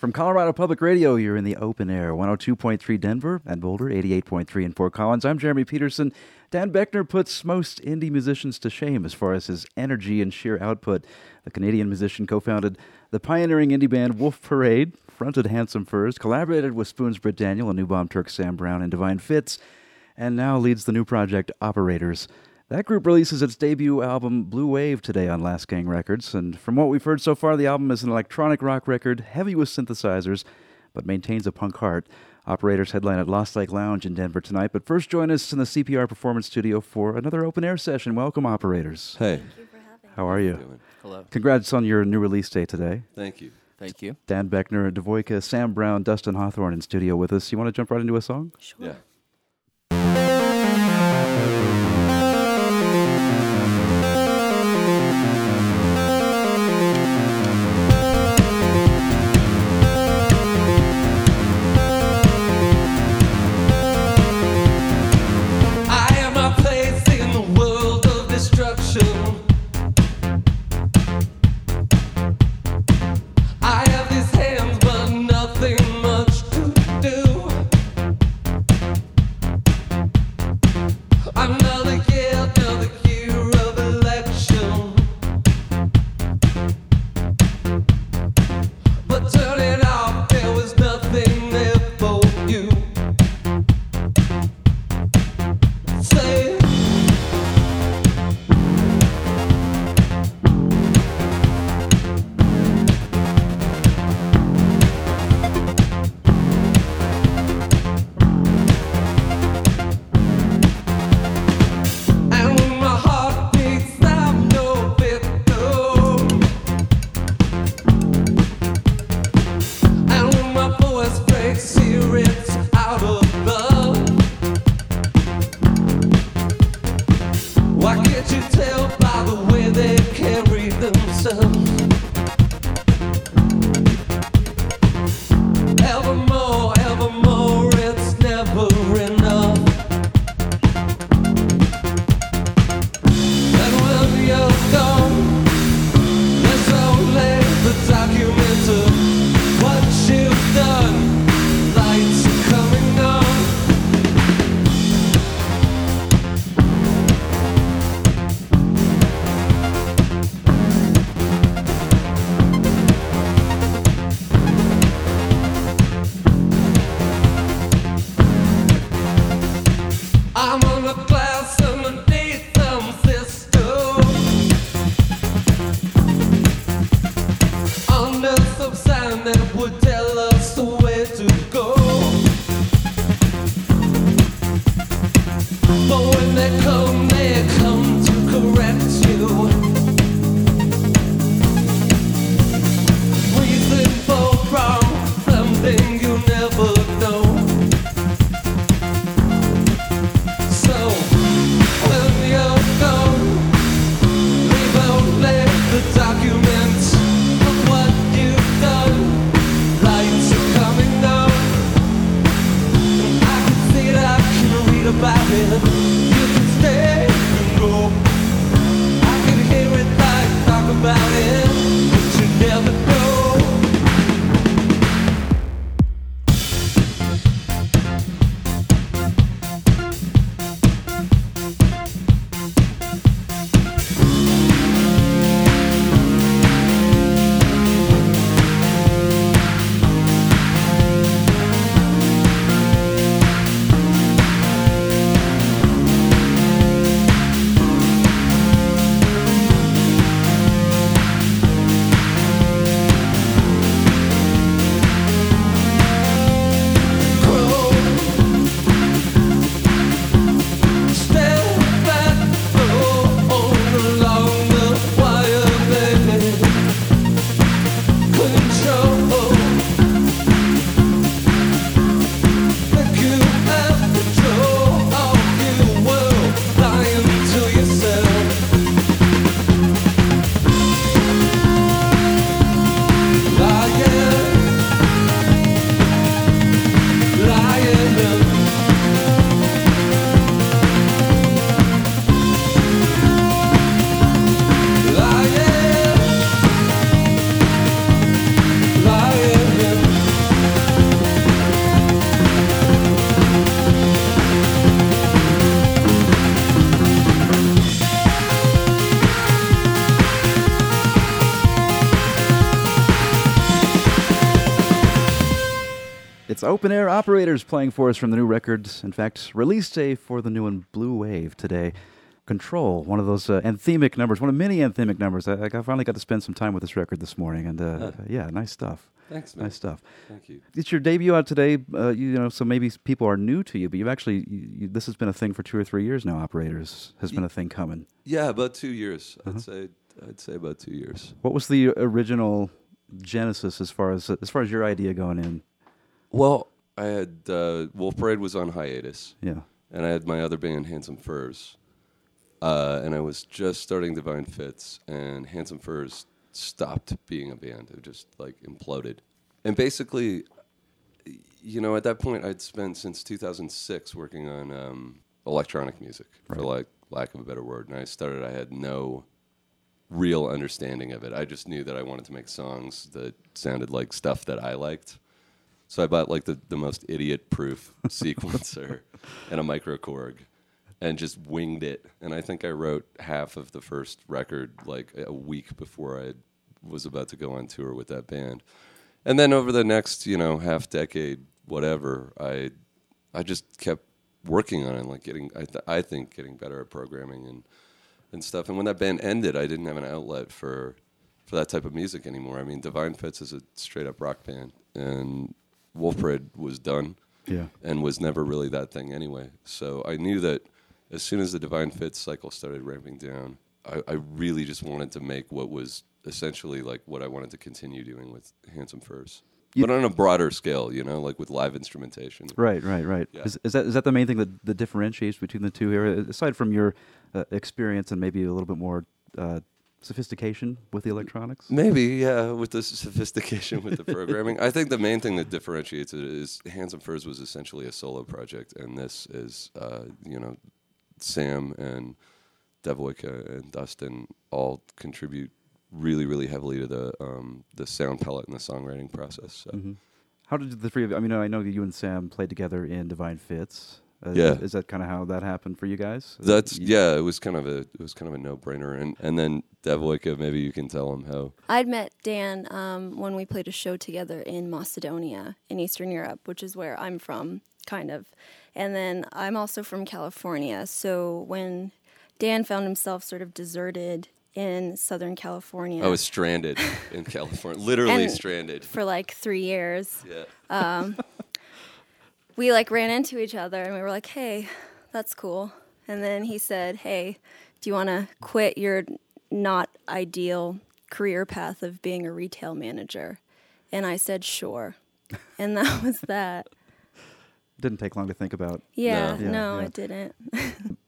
From Colorado Public Radio, you're in the open air, 102.3 Denver and Boulder, 88.3 in Fort Collins. I'm Jeremy Peterson. Dan Boeckner puts most indie musicians to shame as far as his energy and sheer output. The Canadian musician co founded the pioneering indie band Wolf Parade, fronted Handsome Furs, collaborated with Spoon's Britt Daniel and New Bomb Turk Sam Brown and Divine Fits, and now leads the new project Operators. That group releases its debut album Blue Wave today on Last Gang Records, and from what we've heard so far, the album is an electronic rock record, heavy with synthesizers, but maintains a punk heart. Operators headline at Lost Lake Lounge in Denver tonight, but first join us in the CPR Performance Studio for another open air session. Welcome, Operators. Hey, How are you? doing? Hello. Congrats on your new release day today. Thank you. Thank you. Dan Boeckner, Devojka, Sam Brown, Dustin Hawthorne in studio with us. You want to jump right into a song? Sure. Yeah. Open air operators playing for us from the new record. In fact, release day for the new one, Blue Wave, today. Control, one of those uh, anthemic numbers, one of many anthemic numbers. I, I finally got to spend some time with this record this morning, and uh, Huh. yeah, nice stuff. Thanks, man. Nice stuff. Thank you. It's your debut out today, uh, you know, so maybe people are new to you, but you've actually, you, you, this has been a thing for two or three years now, Operators has been a thing coming. Yeah, about two years. Uh-huh. I'd say. I'd say about two years. What was the original genesis as far as as far as your idea going in? Well, I had uh, Wolf Parade was on hiatus, Yeah. and I had my other band, Handsome Furs, uh, and I was just starting Divine Fits, and Handsome Furs stopped being a band. It just like imploded, and basically, you know, at that point, I'd spent since 2006 working on um, electronic music, for like lack of a better word. And I started, I had no real understanding of it. I just knew that I wanted to make songs that sounded like stuff that I liked. So I bought like the, the most idiot proof sequencer and a microKORG and just winged it. And I think I wrote half of the first record like a week before I was about to go on tour with that band. And then over the next, you know, half decade, whatever, I I just kept working on it, like getting I, th- I think getting better at programming and and stuff. And when that band ended, I didn't have an outlet for for that type of music anymore. I mean, Divine Fits is a straight up rock band, and Wolf Parade was done Yeah. and was never really that thing anyway. So I knew that as soon as the Divine Fits cycle started ramping down, I, I really just wanted to make what was essentially like what I wanted to continue doing with Handsome Furs. You- but on a broader scale, you know, like with live instrumentation. Right, right, right. Yeah. Is, is that is that the main thing that, that differentiates between the two here? Aside from your uh, experience and maybe a little bit more uh, sophistication with the electronics. Maybe, yeah, with the sophistication with the programming. I think the main thing that differentiates it is Handsome Furs was essentially a solo project, and this is, uh, you know, Sam and Devojka and Dustin all contribute really, really heavily to the um, the sound palette and the songwriting process. So. hmm How did the three of you? I mean, I know that you and Sam played together in Divine Fits. Uh, Yeah. Is that kind of how that happened for you guys? That's you- yeah. It was kind of a it was kind of a no brainer, and and then Devojka, maybe you can tell him how. I'd met Dan um, when we played a show together in Macedonia in Eastern Europe, which is where I'm from, kind of. And then I'm also from California. So when Dan found himself sort of deserted in Southern California I was stranded in California, literally stranded. for like three years, Yeah. We like ran into each other and we were like, hey, that's cool. And then he said, hey, do you want to quit your not ideal career path of being a retail manager? And I said, sure. And that was that. Didn't take long to think about. Yeah, Yeah, no, yeah. I didn't.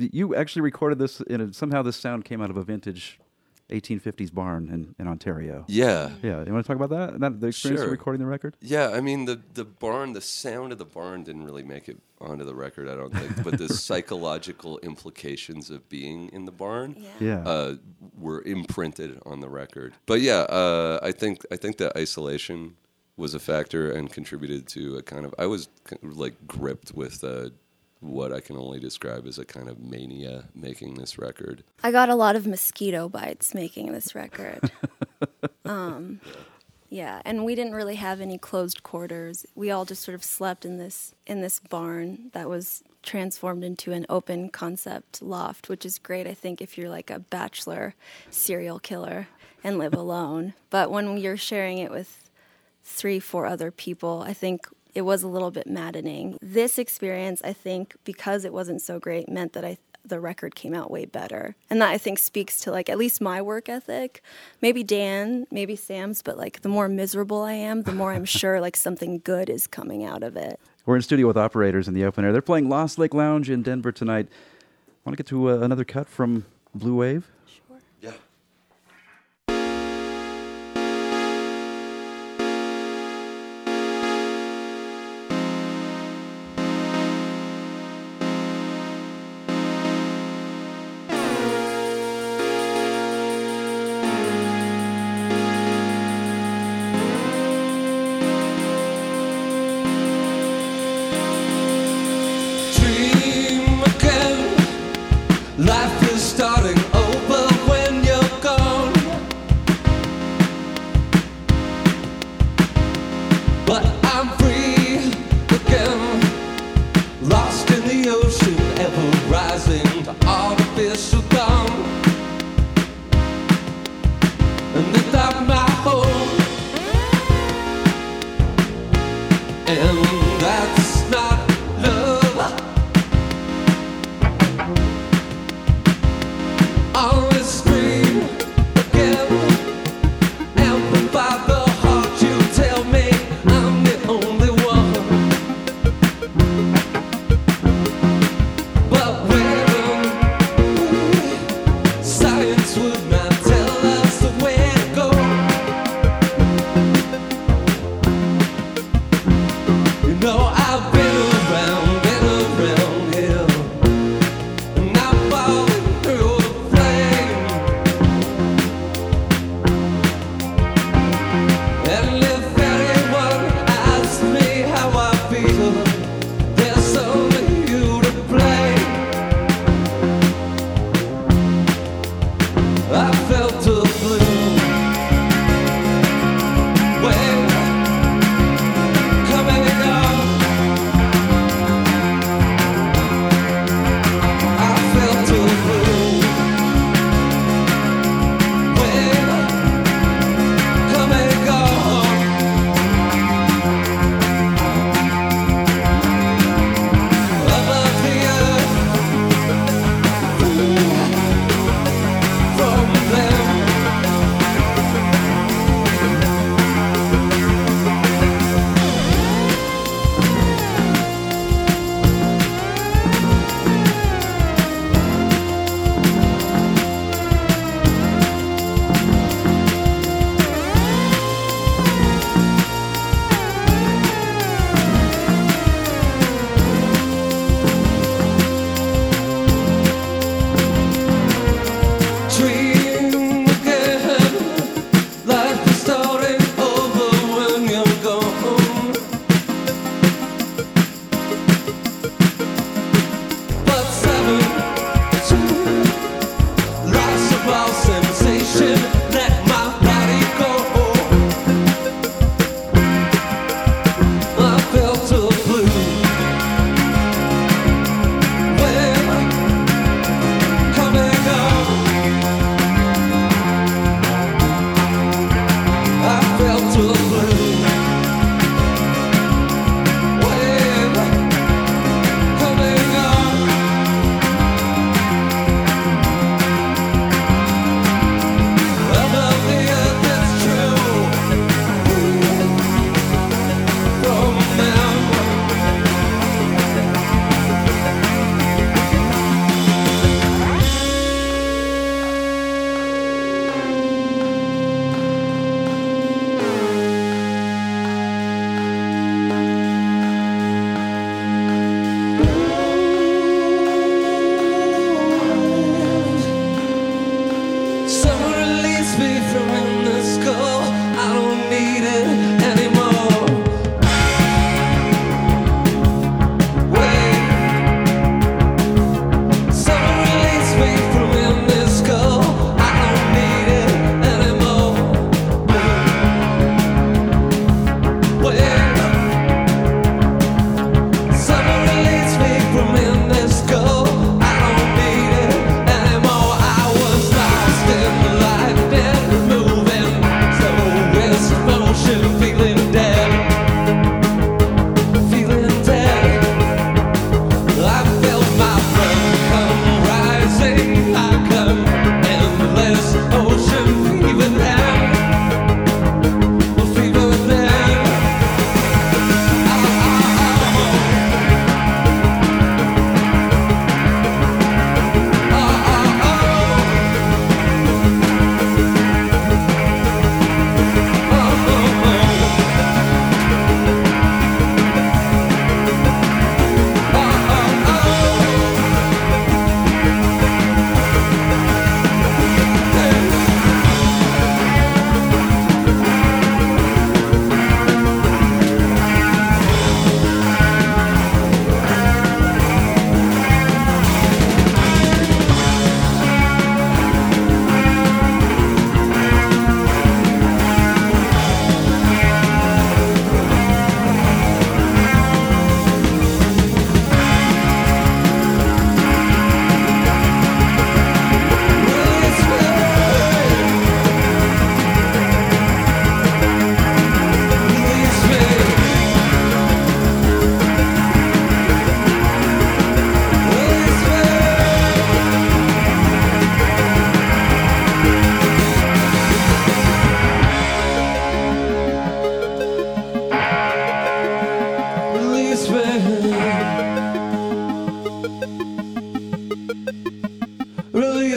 You actually recorded this in a, somehow. This sound came out of a vintage 1850s barn in, in Ontario. Yeah. Yeah, you want to talk about that? That the experience of recording the record. Yeah, I mean the the barn, the sound of the barn didn't really make it onto the record, I don't think. but the psychological implications of being in the barn Yeah. uh, were imprinted on the record. But yeah, uh, I think I think that isolation was a factor and contributed to a kind of I was kind of like gripped with uh, what I can only describe as a kind of mania making this record. I got a lot of mosquito bites making this record. um, yeah, and we didn't really have any closed quarters. We all just sort of slept in this in this barn that was transformed into an open concept loft, which is great. I think if you're like a bachelor serial killer and live alone, but when you're sharing it with three, four other people, I think it was a little bit maddening. This experience, I think, because it wasn't so great, meant that I the record came out way better, and that I think speaks to like at least my work ethic. Maybe Dan, maybe Sam's, but like the more miserable I am, the more I'm sure like something good is coming out of it. We're in studio with operators in the open air. They're playing Lost Lake Lounge in Denver tonight. Want to get to uh, another cut from Blue Wave?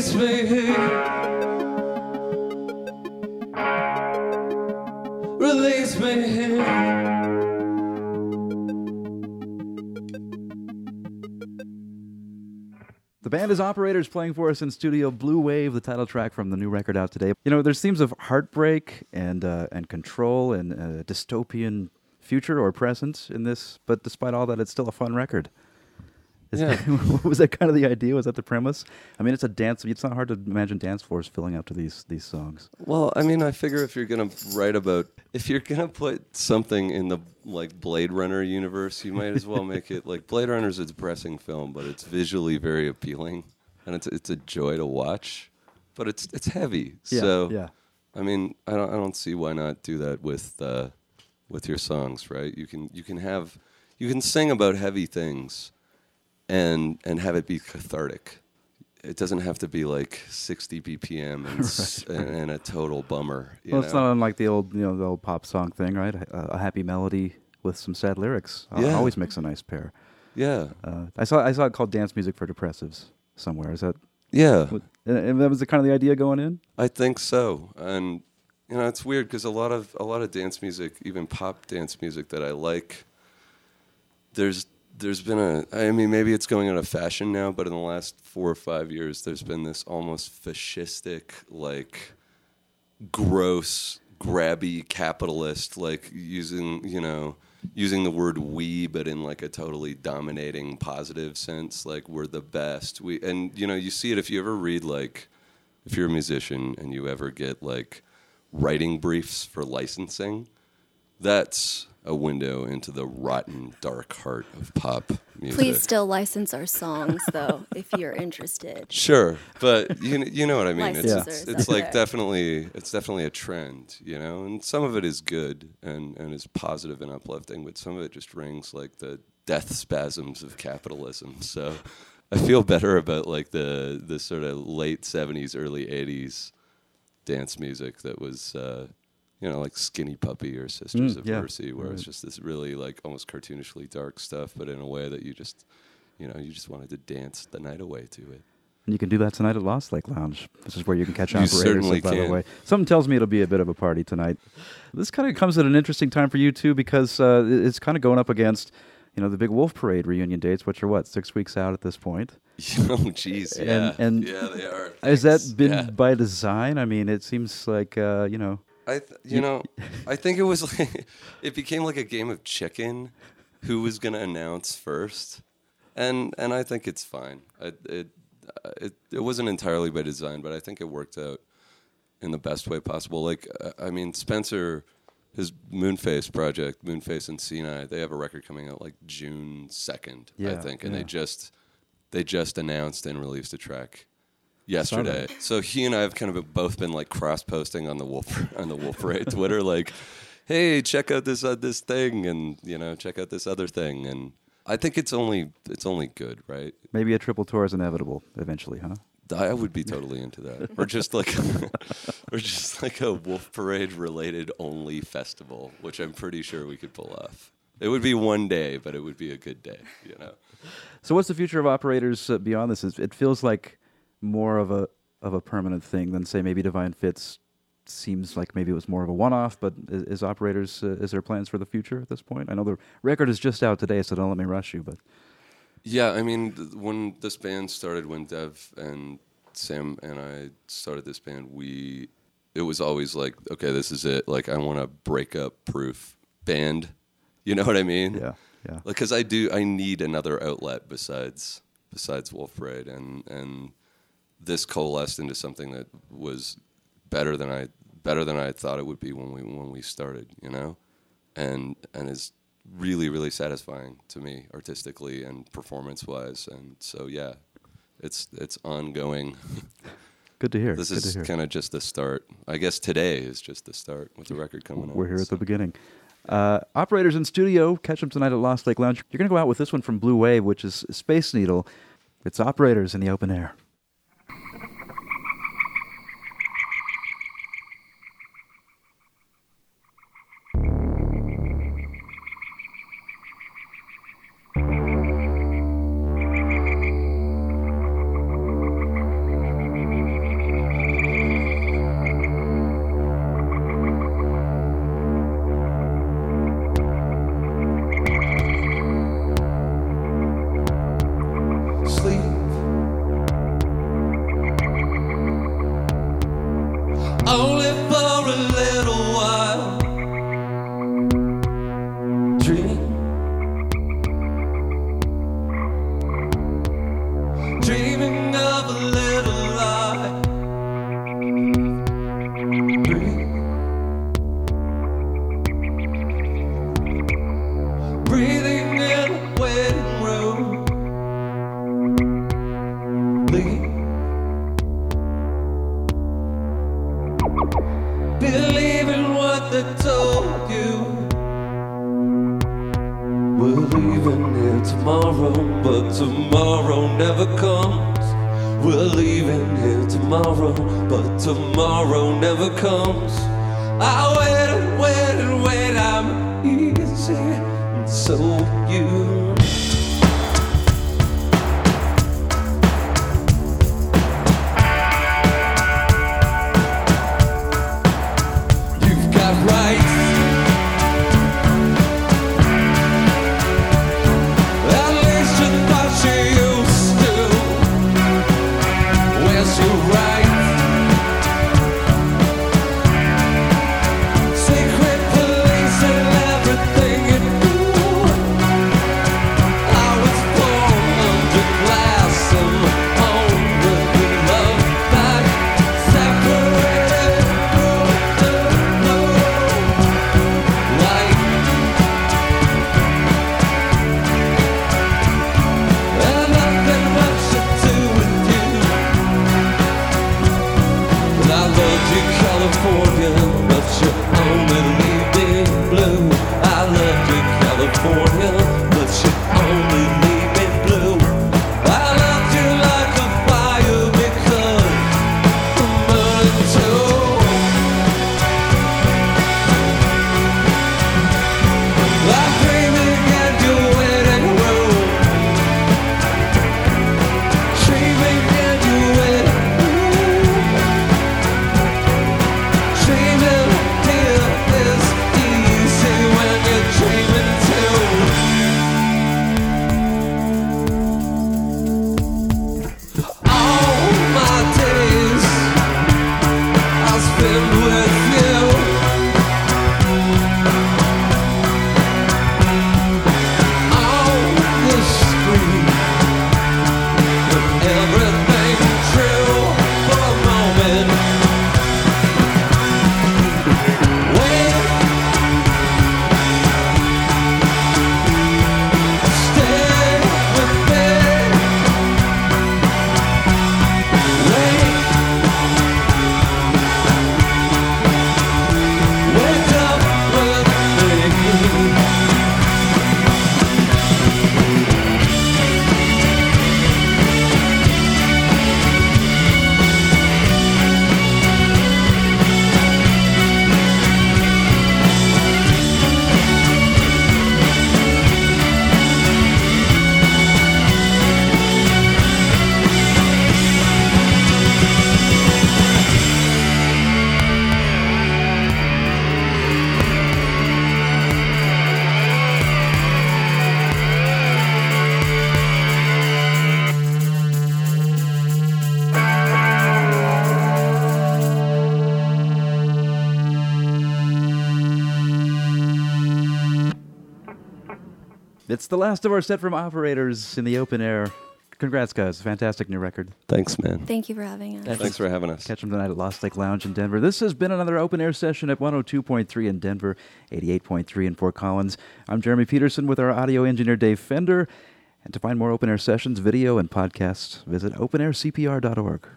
kiss me. Release me. The band is Operators playing for us in studio Blue Wave, the title track from the new record out today. You know, there's themes of heartbreak and uh, and control and uh, dystopian future or present in this, but despite all that, it's still a fun record. Is Yeah. was that kind of the idea? Was that the premise? I mean, it's a dance. It's not hard to imagine dance floors filling up to these these songs. Well, I mean, I figure if you're gonna write about, if you're gonna put something in the like Blade Runner universe, you might as well make it like Blade Runner's a depressing film, but it's visually very appealing, and it's it's a joy to watch, but it's it's heavy. Yeah, so yeah. I mean, I don't I don't see why not do that with uh, with your songs, right? You can you can have you can sing about heavy things, and and have it be cathartic. It doesn't have to be like 60 BPM and, s and, and a total bummer. You Well, it's know? not unlike the old you know the old pop song thing, right? A, a happy melody with some sad lyrics uh, Yeah. always makes a nice pair. yeah, Uh, I saw I saw it called "Dance Music for Depressives" somewhere. Is that yeah. what- and, and that was the kind of the idea going in? I think so, and you know it's weird because a lot of a lot of dance music, even pop dance music that I like, there's there's been a I mean maybe it's going out of fashion now, but in the last four or five years, there's been this almost fascistic like gross grabby capitalist like using you know using the word we but in like a totally dominating positive sense like we're the best. We and you know you see it if you ever read like if you're a musician and you ever get like writing briefs for licensing that's a window into the rotten dark heart of pop music Please still license our songs, though, if you're interested. Sure, but you you know what I mean. It's it's, it's like there. definitely it's definitely a trend, you know, and some of it is good and and is positive and uplifting, but some of it just rings like the death spasms of capitalism. So I feel better about like the the sort of late '70s, early '80s dance music that was. Uh, you know, like Skinny Puppy or Sisters Mm, of yeah, Mercy, where it's just this really like almost cartoonishly dark stuff, but in a way that you just, you know, you just wanted to dance the night away to it. And you can do that tonight at Lost Lake Lounge. This is where you can catch You operators. by the way, something tells me it'll be a bit of a party tonight. This kind of comes at an interesting time for you too, because uh, it's kind of going up against, you know, the big Wolf Parade reunion dates, which are what six weeks out at this point. oh, jeez, And- yeah, and yeah, they are. Has that been Yeah. by design? I mean, it seems like uh, you know. I, th- you know, I think it was like it became like a game of chicken, who was going to announce first, and and I think it's fine. I, it uh, it it wasn't entirely by design, but I think it worked out in the best way possible. Like uh, I mean, Spencer. His Moonface project, Moonface and Siinai, they have a record coming out like June second, I think, and yeah. they just they just announced and released a track yesterday. So he and I have kind of both been like cross posting on the Wolf on the Wolf Parade Twitter, like, "Hey, check out this uh, this thing," and you know, check out this other thing, and I think it's only it's only good, right? Maybe a triple tour is inevitable eventually, huh? I would be totally into that, or just like, or just like a Wolf Parade related only festival, which I'm pretty sure we could pull off. It would be one day, but it would be a good day, you know. So, what's the future of operators uh, beyond this? It feels like more of a of a permanent thing than say maybe Divine Fits. Seems like maybe it was more of a one-off, but is, is operators uh, is there plans for the future at this point? I know the record is just out today, so don't let me rush you. But Yeah, I mean, th- when this band started, when Dev and Sam and I started this band, we it was always like, okay, this is it. Like, I want a breakup proof band. You know what I mean? yeah, yeah, Like, cause I do, I need another outlet besides besides Wolf Parade, and and this coalesced into something that was better than I better than I thought it would be when we when we started. You know, and and is really really satisfying to me artistically and performance wise, and so yeah, it's it's ongoing. good to hear. this good is kind of just the start. I guess today is just the start with the record coming out. We're here at so. the beginning. Uh, operators in studio, catch them tonight at Lost Lake Lounge. You're going to go out with this one from Blue Wave, which is Space Needle. It's operators in the open air. California, but It's the last of our set from Operators in the open air. Congrats, guys. Fantastic new record. Thanks, man. Thank you for having us. Thanks for having us. Catch them tonight at Lost Lake Lounge in Denver. This has been another open air session at 102.3 in Denver, 88.3 in Fort Collins. I'm Jeremy Peterson with our audio engineer Dave Fender. And to find more open air sessions, video, and podcasts, visit openaircpr.org.